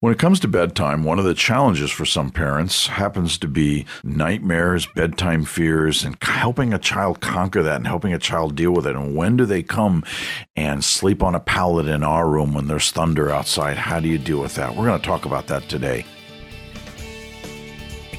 When it comes to bedtime, one of the challenges for some parents happens to be nightmares, bedtime fears, and helping a child conquer that and helping a child deal with it. And when do they come and sleep on a pallet in our room when there's thunder outside? How do you deal with that? We're going to talk about that today.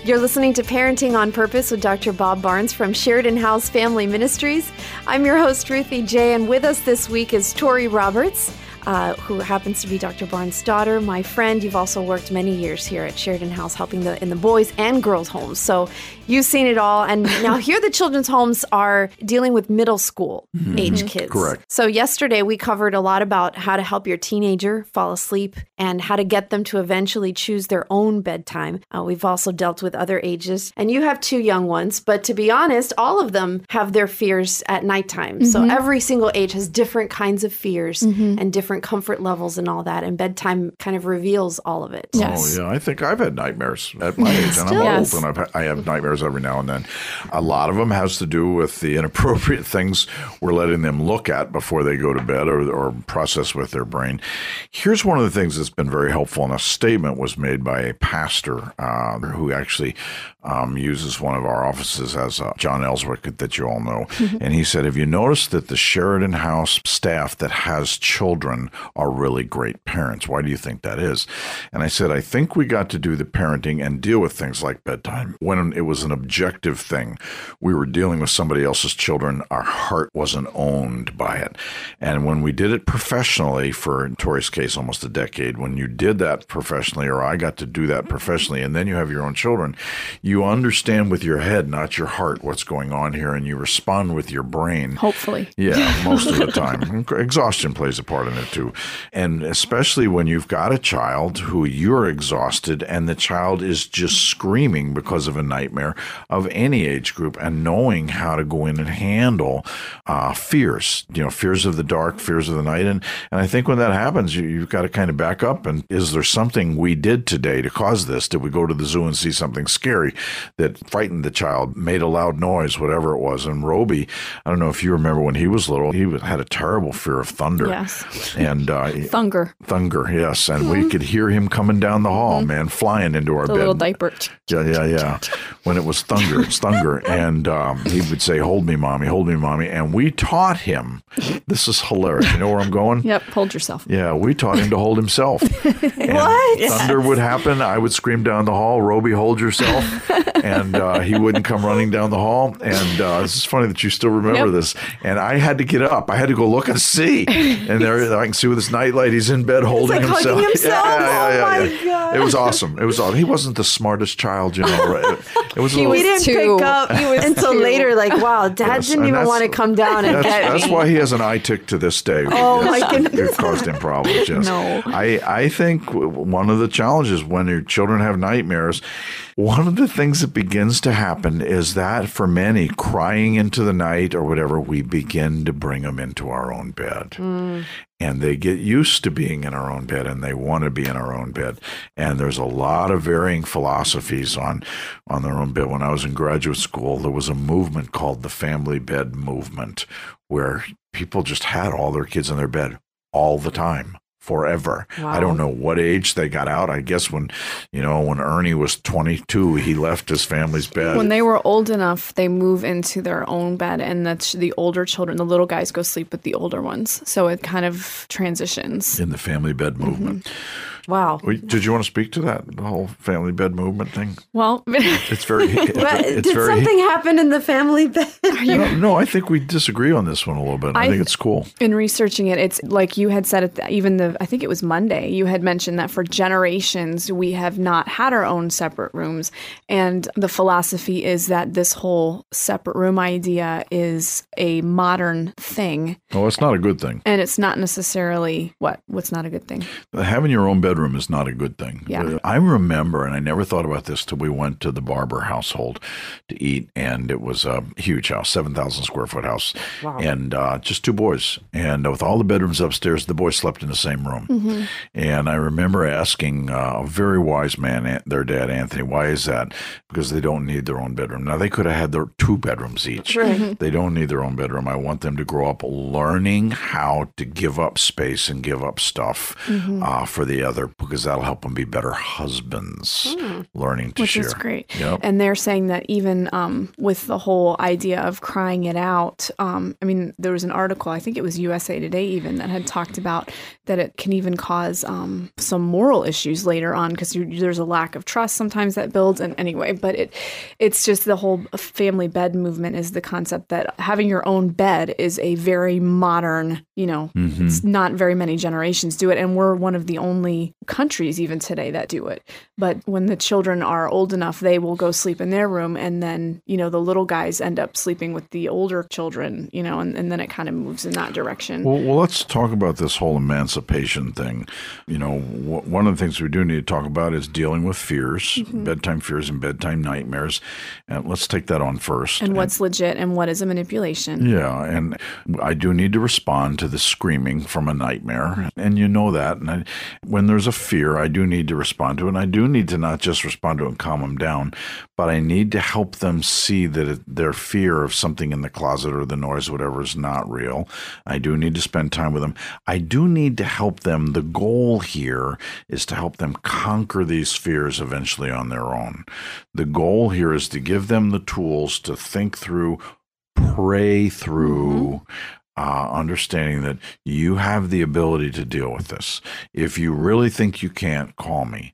You're listening to Parenting on Purpose with Dr. Bob Barnes from Sheridan House Family Ministries. I'm your host, Ruthie J, and with us this week is Tori Roberts uh, who happens to be Dr. Barnes' daughter, my friend. You've also worked many years here at Sheridan House, helping the in the boys and girls' homes. So you've seen it all. And now here, the children's homes are dealing with middle school mm-hmm. age kids. Correct. So yesterday we covered a lot about how to help your teenager fall asleep and how to get them to eventually choose their own bedtime. Uh, we've also dealt with other ages, and you have two young ones. But to be honest, all of them have their fears at nighttime. Mm-hmm. So every single age has different kinds of fears mm-hmm. and different different comfort levels and all that. And bedtime kind of reveals all of it. Yes. Oh, yeah. I think I've had nightmares at my age, and I'm yes. old, and I've, I have nightmares every now and then. A lot of them has to do with the inappropriate things we're letting them look at before they go to bed or, or process with their brain. Here's one of the things that's been very helpful, and a statement was made by a pastor uh, who actually um, uses one of our offices as uh, John Ellswick that you all know. Mm-hmm. And he said, Have you noticed that the Sheridan House staff that has children are really great parents? Why do you think that is? And I said, I think we got to do the parenting and deal with things like bedtime when it was an objective thing. We were dealing with somebody else's children. Our heart wasn't owned by it. And when we did it professionally, for in Tori's case, almost a decade, when you did that professionally, or I got to do that professionally, and then you have your own children, you understand with your head, not your heart, what's going on here, and you respond with your brain. Hopefully. Yeah, most of the time. Exhaustion plays a part in it too. And especially when you've got a child who you're exhausted and the child is just screaming because of a nightmare of any age group and knowing how to go in and handle uh, fears, you know, fears of the dark, fears of the night. And, and I think when that happens, you, you've got to kind of back up and is there something we did today to cause this? Did we go to the zoo and see something scary? that frightened the child, made a loud noise, whatever it was. And Roby, I don't know if you remember when he was little, he had a terrible fear of thunder. Yes. And uh, thunder. Thunder, yes. And mm-hmm. we could hear him coming down the hall, mm-hmm. man, flying into our the bed. little diaper. Yeah, yeah, yeah. when it was thunder, it's thunder. And um, he would say, Hold me, mommy, hold me, mommy. And we taught him, this is hilarious. You know where I'm going? Yep, hold yourself. Yeah, we taught him to hold himself. what? Thunder yes. would happen. I would scream down the hall, Roby, hold yourself and uh, he wouldn't come running down the hall. And uh, it's funny that you still remember yep. this. And I had to get up. I had to go look and see. And there I can see with his nightlight, he's in bed holding like himself. himself. Yeah, yeah, yeah, oh my God. It was awesome. It was awesome. He wasn't the smartest child, you know. Right? It was. A little, we didn't two. pick up until two. later. Like, wow, Dad yes, didn't even want to come down and that's, get That's me. why he has an eye tic to this day. Oh yes, my goodness, it caused him problems. Yes. No, I I think one of the challenges when your children have nightmares one of the things that begins to happen is that for many, crying into the night or whatever, we begin to bring them into our own bed. Mm. And they get used to being in our own bed and they want to be in our own bed. And there's a lot of varying philosophies on, on their own bed. When I was in graduate school, there was a movement called the family bed movement where people just had all their kids in their bed all the time forever. Wow. I don't know what age they got out. I guess when, you know, when Ernie was 22, he left his family's bed. When they were old enough, they move into their own bed, and that's the older children, the little guys go sleep with the older ones. So it kind of transitions in the family bed movement. Mm-hmm. Wow. Did you want to speak to that the whole family bed movement thing? Well, it's very. it's did very, something happen in the family bed? no, no, I think we disagree on this one a little bit. I, I think it's cool. In researching it, it's like you had said. Even the I think it was Monday. You had mentioned that for generations we have not had our own separate rooms, and the philosophy is that this whole separate room idea is a modern thing. Oh, it's not a good thing. And it's not necessarily what. What's not a good thing? Having your own bedroom bedroom is not a good thing. Yeah. I remember, and I never thought about this till we went to the Barber household to eat, and it was a huge house, 7,000 square foot house, wow. and uh, just two boys. And with all the bedrooms upstairs, the boys slept in the same room. Mm-hmm. And I remember asking uh, a very wise man, their dad, Anthony, why is that? Because they don't need their own bedroom. Now, they could have had their two bedrooms each. Right. Mm-hmm. They don't need their own bedroom. I want them to grow up learning how to give up space and give up stuff mm-hmm. uh, for the other together because that'll help them be better husbands, mm. learning to Which share. Which is great. Yep. And they're saying that even um, with the whole idea of crying it out, um, I mean, there was an article, I think it was USA Today even, that had talked about that it can even cause um, some moral issues later on because there's a lack of trust sometimes that builds. And anyway, but it it's just the whole family bed movement is the concept that having your own bed is a very modern, you know, mm-hmm. it's not very many generations do it. And we're one of the only countries even today that do it. But when the children are old enough, they will go sleep in their room. And then, you know, the little guys end up sleeping with the older children, you know, and, and then it kind of moves in that direction. Well, well, let's talk about this whole emancipation thing. You know, w- one of the things we do need to talk about is dealing with fears, mm-hmm. bedtime fears and bedtime nightmares. And let's take that on first. And what's and, legit and what is a manipulation. Yeah. And I do need to respond to the screaming from a nightmare. And you know that. And I, when there's a fear, I do need to respond to. And I do need to not just respond to and calm them down, but I need to help them see that it, their fear of something in the closet or the noise, whatever, is not real. I do need to spend time with them. I do need to help them. The goal here is to help them conquer these fears eventually on their own. The goal here is to give them the tools to think through, pray through. Mm-hmm. Uh, understanding that you have the ability to deal with this. If you really think you can't, call me.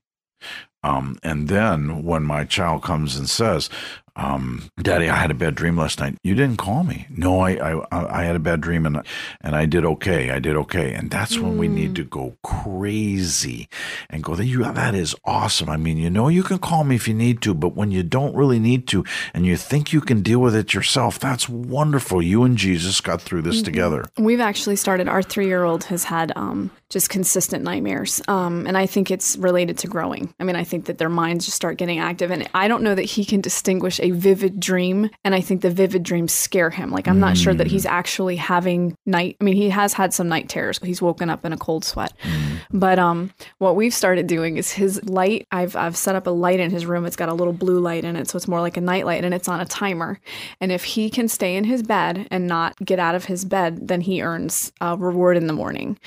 Um, and then when my child comes and says, um, Daddy, I had a bad dream last night. You didn't call me. No, I, I, I had a bad dream and, and I did okay. I did okay. And that's mm. when we need to mm. go crazy and go, you, that is awesome. I mean, you know, you can call me if you need to, but when you don't really need to and you think you can deal with it yourself, that's wonderful. You and Jesus got through this mm-hmm. together. We've actually started, our three year old has had um, just consistent nightmares. Um, and I think it's related to growing. I mean, I think that their minds just start getting active. And I don't know that he can distinguish a vivid dream. And I think the vivid dreams scare him. Like, I'm not mm. sure that he's mm. actually having night. I mean, he has had some night terrors. He's woken up in a cold sweat. Mm. But um, what we've started doing is his light, I've, I've set up a light in his room. It's got a little blue light in it. So it's more like a night light and it's on a timer. And if he can stay in his bed and not get out of his bed, then he earns a reward in the morning.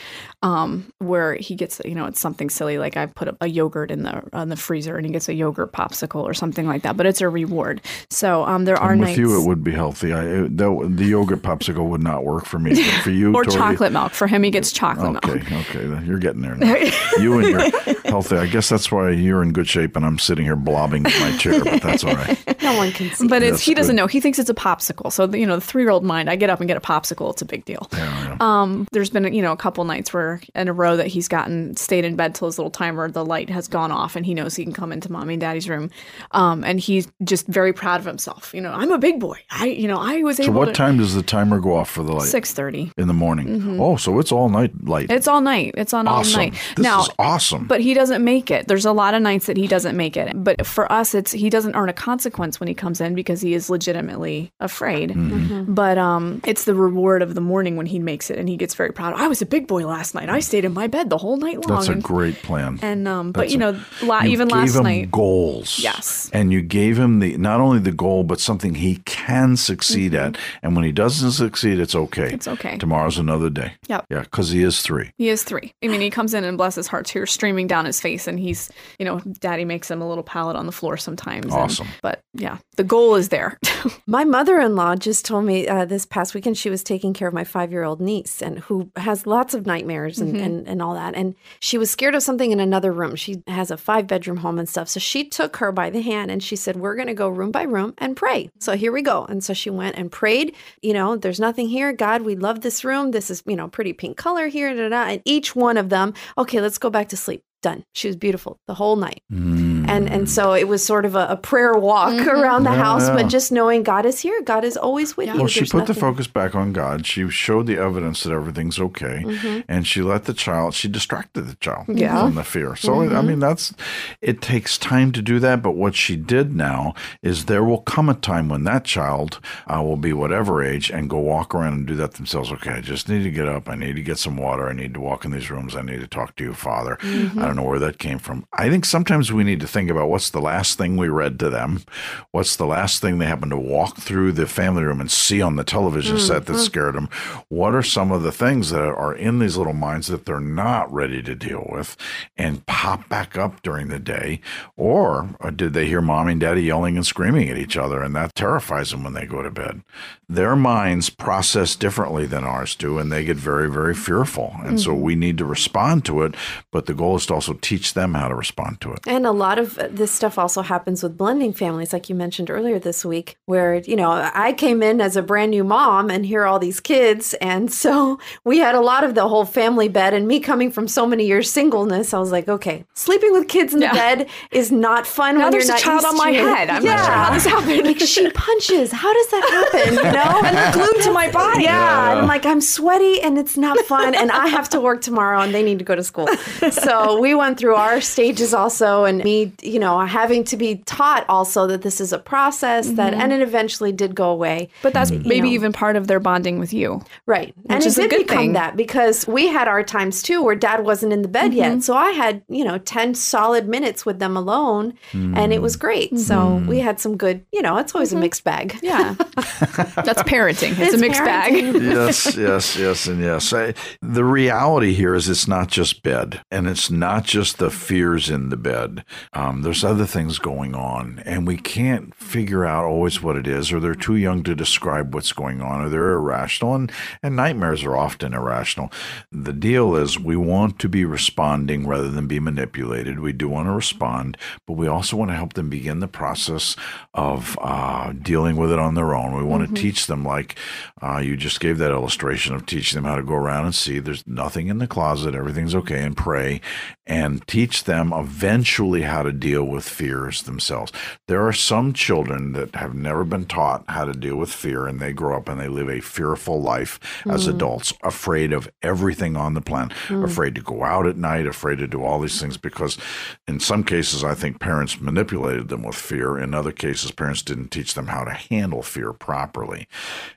Um, where he gets, you know, it's something silly like I put a, a yogurt in the in the freezer and he gets a yogurt popsicle or something like that. But it's a reward. So um, there are and with nights. you, it would be healthy. I the, the yogurt popsicle would not work for me. But for you, or Tori, chocolate milk. For him, he gets chocolate okay, milk. Okay, okay, you're getting there. Now. you and your healthy. I guess that's why you're in good shape, and I'm sitting here blobbing in my chair. But that's all right. no one can see. But it's, he doesn't good. know. He thinks it's a popsicle. So you know, the three year old mind. I get up and get a popsicle. It's a big deal. Yeah, yeah. Um, there's been you know a couple nights where in a row that he's gotten stayed in bed till his little timer, the light has gone off, and he knows he can come into mommy and daddy's room. Um, and he's just very proud of himself. You know, I'm a big boy. I, you know, I was so able. So, what to, time does the timer go off for the light? Six thirty in the morning. Mm-hmm. Oh, so it's all night light. It's all night. It's on awesome. all night. This now, is awesome. But he doesn't make it. There's a lot of nights that he doesn't make it. But for us, it's he doesn't earn a consequence when he comes in because he is legitimately afraid. Mm-hmm. Mm-hmm. But um, it's the reward of the morning when he makes it, and he gets very proud. I was a big boy last night. I stayed in my bed the whole night long. That's a great plan. And um, but you know, la- you even last night, goals. Yes. And you gave him the not only the goal, but something he can succeed mm-hmm. at. And when he doesn't succeed, it's okay. It's okay. Tomorrow's another day. Yep. Yeah, because he is three. He is three. I mean, he comes in and bless his heart, tears streaming down his face, and he's, you know, daddy makes him a little pallet on the floor sometimes. Awesome. And, but yeah, the goal is there. my mother-in-law just told me uh, this past weekend she was taking care of my five-year-old niece and who has lots of nightmares and, mm-hmm. and, and all that. And she was scared of something in another room. She has a five-bedroom home and stuff. So she took her by the hand and she said, "We're going to go room by room and pray." So here we go. And so she went and prayed. You know, there's nothing here. God, we love this room. This is you know pretty pink color here. Da, da. And each one of them, okay, let's go back to sleep done. She was beautiful the whole night. Mm. And and so it was sort of a, a prayer walk mm-hmm. around the yeah, house, yeah. but just knowing God is here. God is always with yeah. you. Well, she There's put nothing. the focus back on God. She showed the evidence that everything's okay. Mm-hmm. And she let the child, she distracted the child yeah. from the fear. So, mm-hmm. I mean, that's, it takes time to do that. But what she did now is there will come a time when that child uh, will be whatever age and go walk around and do that themselves. Okay, I just need to get up. I need to get some water. I need to walk in these rooms. I need to talk to you, Father. Mm-hmm. don't know where that came from. I think sometimes we need to think about what's the last thing we read to them, what's the last thing they happen to walk through the family room and see on the television mm-hmm. set that scared them. What are some of the things that are in these little minds that they're not ready to deal with and pop back up during the day? Or, or did they hear mommy and daddy yelling and screaming at each other and that terrifies them when they go to bed? Their minds process differently than ours do and they get very, very fearful. And mm-hmm. so we need to respond to it, but the goal is to also teach them how to respond to it. And a lot of this stuff also happens with blending families, like you mentioned earlier this week, where, you know, I came in as a brand new mom and here are all these kids. And so we had a lot of the whole family bed. And me coming from so many years singleness, I was like, okay, sleeping with kids in yeah. the bed is not fun now when there's you're not a child on my it. head. I'm yeah. not sure how this happened. like she punches. How does that happen? You know? and they're glued to my body. Yeah. yeah. I'm like, I'm sweaty and it's not fun. And I have to work tomorrow and they need to go to school. so we went through our stages also and me, you know, having to be taught also that this is a process mm-hmm. that and it eventually did go away. But that's maybe know. even part of their bonding with you. Right. and it did become thing. that because we had our times too where dad wasn't in the bed mm-hmm. yet. So I had, you know, 10 solid minutes with them alone mm. and it was great. Mm-hmm. So we had some good, you know, it's always a mm-hmm. mixed bag. Yeah. that's parenting. It's, it's a mixed parenting. bag. yes, yes, yes, and yes. I, the reality here is it's not just bed and it's not just the fears in the bed. Um, there's other things going on and we can't figure out always what it is or they're too young to describe what's going on or they're irrational and, and nightmares are often irrational. The deal is we want to be responding rather than be manipulated. We do want to respond, but we also want to help them begin the process of uh, dealing with it on their own. We want mm-hmm. to teach them, like uh, you just gave that illustration of teaching them how to go around and see there's nothing in the closet, everything's okay, and pray, and teach them eventually how to deal with fears themselves. There are some children that have never been taught how to deal with fear, and they grow up and they live a fearful life mm. as adults, afraid of everything on the planet, mm. afraid to go out at night, afraid to do all these things because, in some cases, I think parents manipulated them with fear. In other cases, parents didn't teach them how to handle fear properly.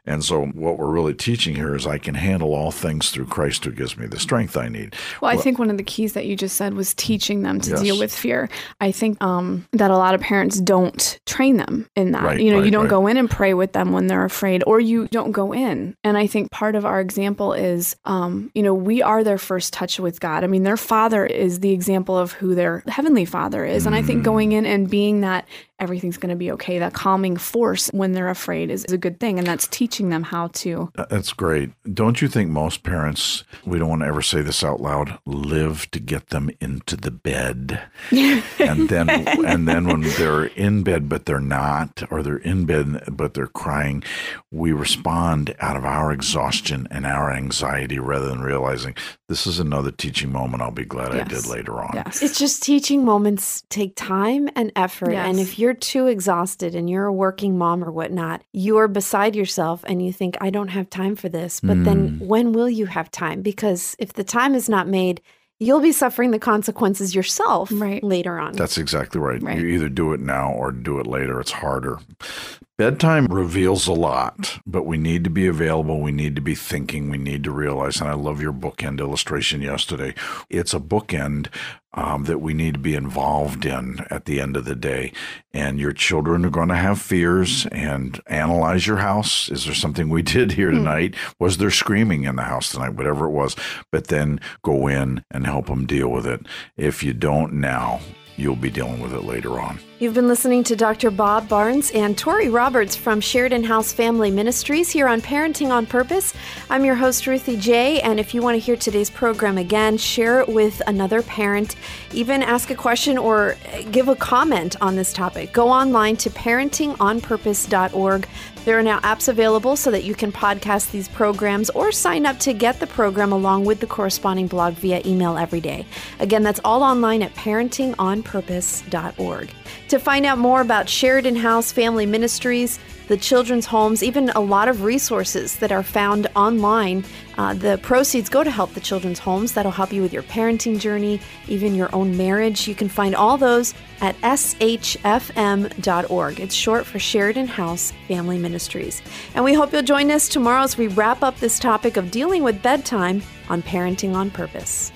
And so, what we're really teaching here is I can handle all things through Christ who gives me the strength I need. Well, I think one of the keys that you just said was teaching them to yes. deal with fear. I think um, that a lot of parents don't train them in that. Right, you know, right, you don't right. go in and pray with them when they're afraid, or you don't go in. And I think part of our example is, um, you know, we are their first touch with God. I mean, their father is the example of who their heavenly father is. Mm. And I think mm. going in and being that everything's going to be okay. That calming force when they're afraid is, is, a good thing. And that's teaching them how to. That's great. Don't you think most parents, we don't want to ever say this out loud, live to get them into the bed. and then and then when they're in bed but they're not, or they're in bed but they're crying, we respond out of our exhaustion and our anxiety rather than realizing this is another teaching moment I'll be glad yes. I did later on. Yes. It's just teaching moments take time and effort. Yes. And if you're you're too exhausted and you're a working mom or whatnot, you're beside yourself and you think, I don't have time for this. But mm. then when will you have time? Because if the time is not made, you'll be suffering the consequences yourself right. later on. That's exactly right. right. You either do it now or do it later. It's harder. Bedtime reveals a lot, but we need to be available. We need to be thinking. We need to realize, and I love your bookend illustration yesterday. It's a bookend um, that we need to be involved in at the end of the day. And your children are going to have fears and analyze your house. Is there something we did here hmm. tonight? Mm. Was there screaming in the house tonight? Whatever it was. But then go in and help them deal with it. If you don't now, you'll be dealing with it later on. You've been listening to Dr. Bob Barnes and Tori Roberts from Sheridan House Family Ministries here on Parenting on Purpose. I'm your host, Ruthie J. And if you want to hear today's program again, share it with another parent, even ask a question or give a comment on this topic, go online to parentingonpurpose.org. There are now apps available so that you can podcast these programs or sign up to get the program along with the corresponding blog via email every day. Again, that's all online at parentingonpurpose.org. To find out more about Sheridan House Family Ministries, the children's homes, even a lot of resources that are found online. Uh, the proceeds go to help the children's homes. That'll help you with your parenting journey, even your own marriage. You can find all those at shfm.org. It's short for Sheridan House Family Ministries. And we hope you'll join us tomorrow as we wrap up this topic of dealing with bedtime on Parenting on Purpose.